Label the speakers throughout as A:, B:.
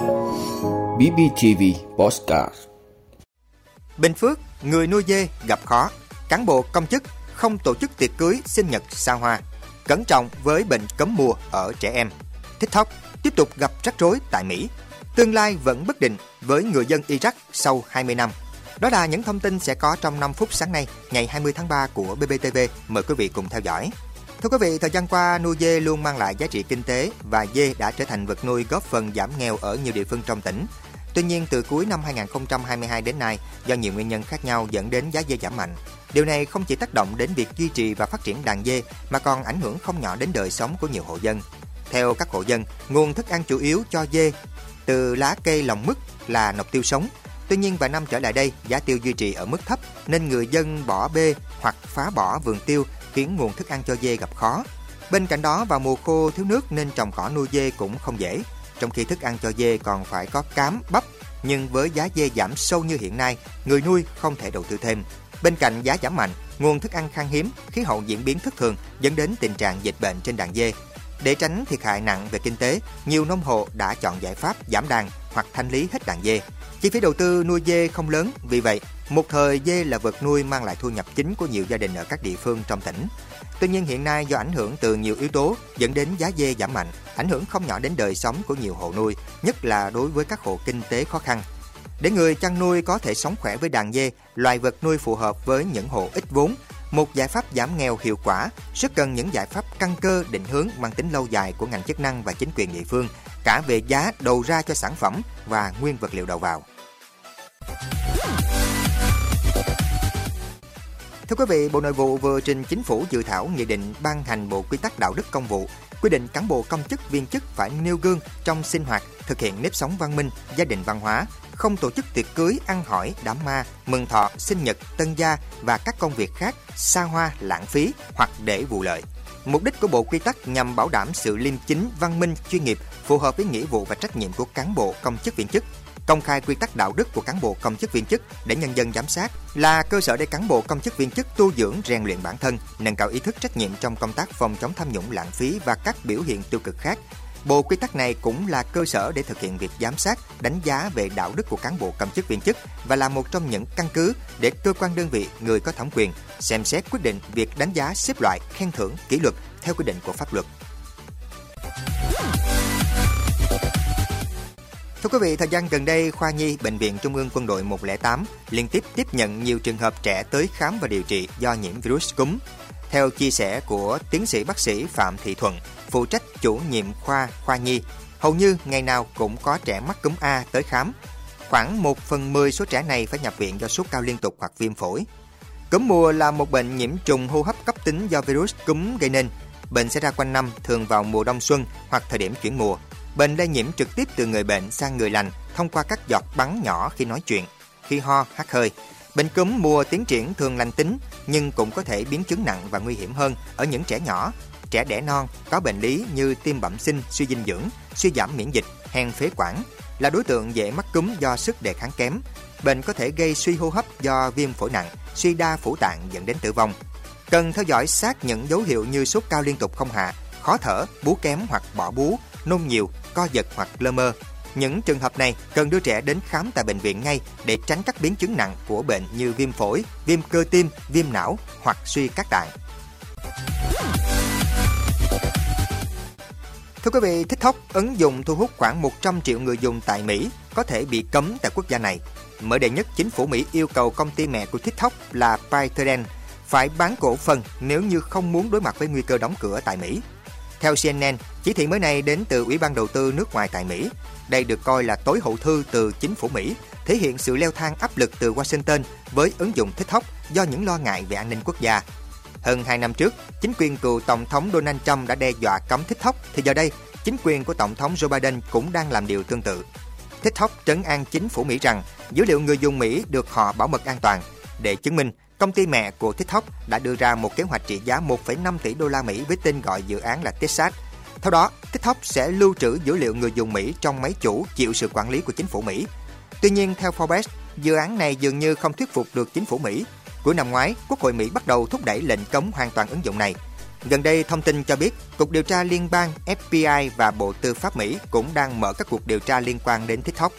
A: BBTV Postcard
B: Bình Phước, người nuôi dê gặp khó. Cán bộ công chức không tổ chức tiệc cưới sinh nhật xa hoa. Cẩn trọng với bệnh cấm mùa ở trẻ em. TikTok tiếp tục gặp rắc rối tại Mỹ. Tương lai vẫn bất định với người dân Iraq sau 20 năm. Đó là những thông tin sẽ có trong 5 phút sáng nay, ngày 20 tháng 3 của BBTV. Mời quý vị cùng theo dõi. Thưa quý vị, thời gian qua nuôi dê luôn mang lại giá trị kinh tế và dê đã trở thành vật nuôi góp phần giảm nghèo ở nhiều địa phương trong tỉnh. Tuy nhiên, từ cuối năm 2022 đến nay, do nhiều nguyên nhân khác nhau dẫn đến giá dê giảm mạnh. Điều này không chỉ tác động đến việc duy trì và phát triển đàn dê mà còn ảnh hưởng không nhỏ đến đời sống của nhiều hộ dân. Theo các hộ dân, nguồn thức ăn chủ yếu cho dê từ lá cây lòng mứt là nọc tiêu sống. Tuy nhiên vài năm trở lại đây, giá tiêu duy trì ở mức thấp nên người dân bỏ bê hoặc phá bỏ vườn tiêu khiến nguồn thức ăn cho dê gặp khó. Bên cạnh đó vào mùa khô thiếu nước nên trồng cỏ nuôi dê cũng không dễ. Trong khi thức ăn cho dê còn phải có cám, bắp, nhưng với giá dê giảm sâu như hiện nay, người nuôi không thể đầu tư thêm. Bên cạnh giá giảm mạnh, nguồn thức ăn khan hiếm, khí hậu diễn biến thất thường dẫn đến tình trạng dịch bệnh trên đàn dê. Để tránh thiệt hại nặng về kinh tế, nhiều nông hộ đã chọn giải pháp giảm đàn hoặc thanh lý hết đàn dê. Chi phí đầu tư nuôi dê không lớn, vì vậy một thời dê là vật nuôi mang lại thu nhập chính của nhiều gia đình ở các địa phương trong tỉnh. Tuy nhiên hiện nay do ảnh hưởng từ nhiều yếu tố dẫn đến giá dê giảm mạnh, ảnh hưởng không nhỏ đến đời sống của nhiều hộ nuôi, nhất là đối với các hộ kinh tế khó khăn. Để người chăn nuôi có thể sống khỏe với đàn dê, loài vật nuôi phù hợp với những hộ ít vốn, một giải pháp giảm nghèo hiệu quả rất cần những giải pháp căn cơ định hướng mang tính lâu dài của ngành chức năng và chính quyền địa phương, cả về giá đầu ra cho sản phẩm và nguyên vật liệu đầu vào. Thưa quý vị, Bộ Nội vụ vừa trình Chính phủ dự thảo nghị định ban hành Bộ Quy tắc Đạo đức Công vụ, quy định cán bộ công chức viên chức phải nêu gương trong sinh hoạt, thực hiện nếp sống văn minh, gia đình văn hóa, không tổ chức tiệc cưới, ăn hỏi, đám ma, mừng thọ, sinh nhật, tân gia và các công việc khác xa hoa, lãng phí hoặc để vụ lợi. Mục đích của bộ quy tắc nhằm bảo đảm sự liêm chính, văn minh, chuyên nghiệp, phù hợp với nghĩa vụ và trách nhiệm của cán bộ công chức viên chức, công khai quy tắc đạo đức của cán bộ công chức viên chức để nhân dân giám sát là cơ sở để cán bộ công chức viên chức tu dưỡng rèn luyện bản thân, nâng cao ý thức trách nhiệm trong công tác phòng chống tham nhũng lãng phí và các biểu hiện tiêu cực khác. Bộ quy tắc này cũng là cơ sở để thực hiện việc giám sát, đánh giá về đạo đức của cán bộ công chức viên chức và là một trong những căn cứ để cơ quan đơn vị người có thẩm quyền xem xét quyết định việc đánh giá xếp loại, khen thưởng, kỷ luật theo quy định của pháp luật. Quý vị, thời gian gần đây, khoa nhi Bệnh viện Trung ương Quân đội 108 liên tiếp tiếp nhận nhiều trường hợp trẻ tới khám và điều trị do nhiễm virus cúm. Theo chia sẻ của tiến sĩ bác sĩ Phạm Thị Thuận, phụ trách chủ nhiệm khoa khoa nhi, hầu như ngày nào cũng có trẻ mắc cúm A tới khám. Khoảng 1 phần 10 số trẻ này phải nhập viện do sốt cao liên tục hoặc viêm phổi. Cúm mùa là một bệnh nhiễm trùng hô hấp cấp tính do virus cúm gây nên. Bệnh xảy ra quanh năm, thường vào mùa đông xuân hoặc thời điểm chuyển mùa. Bệnh lây nhiễm trực tiếp từ người bệnh sang người lành thông qua các giọt bắn nhỏ khi nói chuyện, khi ho, hắt hơi. Bệnh cúm mùa tiến triển thường lành tính nhưng cũng có thể biến chứng nặng và nguy hiểm hơn ở những trẻ nhỏ, trẻ đẻ non có bệnh lý như tim bẩm sinh, suy dinh dưỡng, suy giảm miễn dịch, hen phế quản là đối tượng dễ mắc cúm do sức đề kháng kém. Bệnh có thể gây suy hô hấp do viêm phổi nặng, suy đa phủ tạng dẫn đến tử vong. Cần theo dõi sát những dấu hiệu như sốt cao liên tục không hạ, khó thở, bú kém hoặc bỏ bú, nôn nhiều, co giật hoặc lơ mơ. Những trường hợp này cần đưa trẻ đến khám tại bệnh viện ngay để tránh các biến chứng nặng của bệnh như viêm phổi, viêm cơ tim, viêm não hoặc suy các tạng. Thưa quý vị, TikTok, ứng dụng thu hút khoảng 100 triệu người dùng tại Mỹ, có thể bị cấm tại quốc gia này. Mới đây nhất, chính phủ Mỹ yêu cầu công ty mẹ của TikTok là ByteDance phải bán cổ phần nếu như không muốn đối mặt với nguy cơ đóng cửa tại Mỹ. Theo CNN, chỉ thị mới này đến từ Ủy ban đầu tư nước ngoài tại Mỹ. Đây được coi là tối hậu thư từ chính phủ Mỹ, thể hiện sự leo thang áp lực từ Washington với ứng dụng TikTok do những lo ngại về an ninh quốc gia. Hơn 2 năm trước, chính quyền cựu Tổng thống Donald Trump đã đe dọa cấm TikTok, thì giờ đây, chính quyền của Tổng thống Joe Biden cũng đang làm điều tương tự. TikTok trấn an chính phủ Mỹ rằng dữ liệu người dùng Mỹ được họ bảo mật an toàn. Để chứng minh, công ty mẹ của TikTok đã đưa ra một kế hoạch trị giá 1,5 tỷ đô la Mỹ với tên gọi dự án là Texas. Theo đó, TikTok sẽ lưu trữ dữ liệu người dùng Mỹ trong máy chủ chịu sự quản lý của chính phủ Mỹ. Tuy nhiên, theo Forbes, dự án này dường như không thuyết phục được chính phủ Mỹ. Cuối năm ngoái, Quốc hội Mỹ bắt đầu thúc đẩy lệnh cấm hoàn toàn ứng dụng này. Gần đây, thông tin cho biết, Cục Điều tra Liên bang FBI và Bộ Tư pháp Mỹ cũng đang mở các cuộc điều tra liên quan đến TikTok.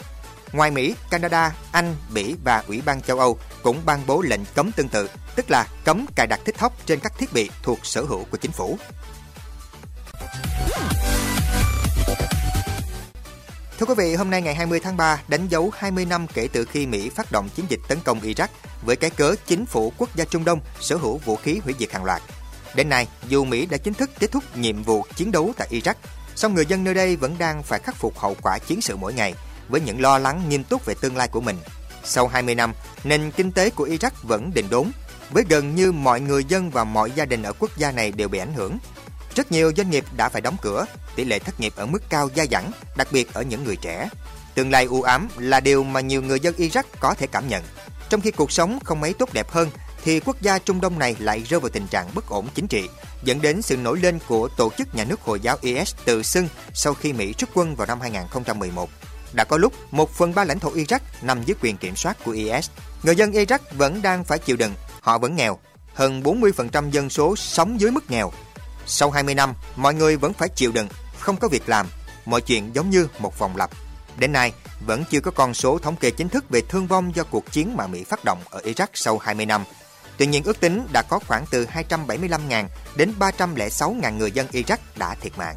B: Ngoài Mỹ, Canada, Anh, Bỉ và Ủy ban châu Âu cũng ban bố lệnh cấm tương tự, tức là cấm cài đặt TikTok trên các thiết bị thuộc sở hữu của chính phủ. Thưa quý vị, hôm nay ngày 20 tháng 3 đánh dấu 20 năm kể từ khi Mỹ phát động chiến dịch tấn công Iraq với cái cớ chính phủ quốc gia Trung Đông sở hữu vũ khí hủy diệt hàng loạt. Đến nay, dù Mỹ đã chính thức kết thúc nhiệm vụ chiến đấu tại Iraq, song người dân nơi đây vẫn đang phải khắc phục hậu quả chiến sự mỗi ngày với những lo lắng nghiêm túc về tương lai của mình. Sau 20 năm, nền kinh tế của Iraq vẫn đình đốn, với gần như mọi người dân và mọi gia đình ở quốc gia này đều bị ảnh hưởng. Rất nhiều doanh nghiệp đã phải đóng cửa, tỷ lệ thất nghiệp ở mức cao gia dẳng, đặc biệt ở những người trẻ. Tương lai u ám là điều mà nhiều người dân Iraq có thể cảm nhận. Trong khi cuộc sống không mấy tốt đẹp hơn, thì quốc gia Trung Đông này lại rơi vào tình trạng bất ổn chính trị, dẫn đến sự nổi lên của tổ chức nhà nước Hồi giáo IS tự xưng sau khi Mỹ rút quân vào năm 2011. Đã có lúc, một phần ba lãnh thổ Iraq nằm dưới quyền kiểm soát của IS. Người dân Iraq vẫn đang phải chịu đựng, họ vẫn nghèo. Hơn 40% dân số sống dưới mức nghèo. Sau 20 năm, mọi người vẫn phải chịu đựng, không có việc làm. Mọi chuyện giống như một vòng lặp. Đến nay, vẫn chưa có con số thống kê chính thức về thương vong do cuộc chiến mà Mỹ phát động ở Iraq sau 20 năm. Tuy nhiên ước tính đã có khoảng từ 275.000 đến 306.000 người dân Iraq đã thiệt mạng.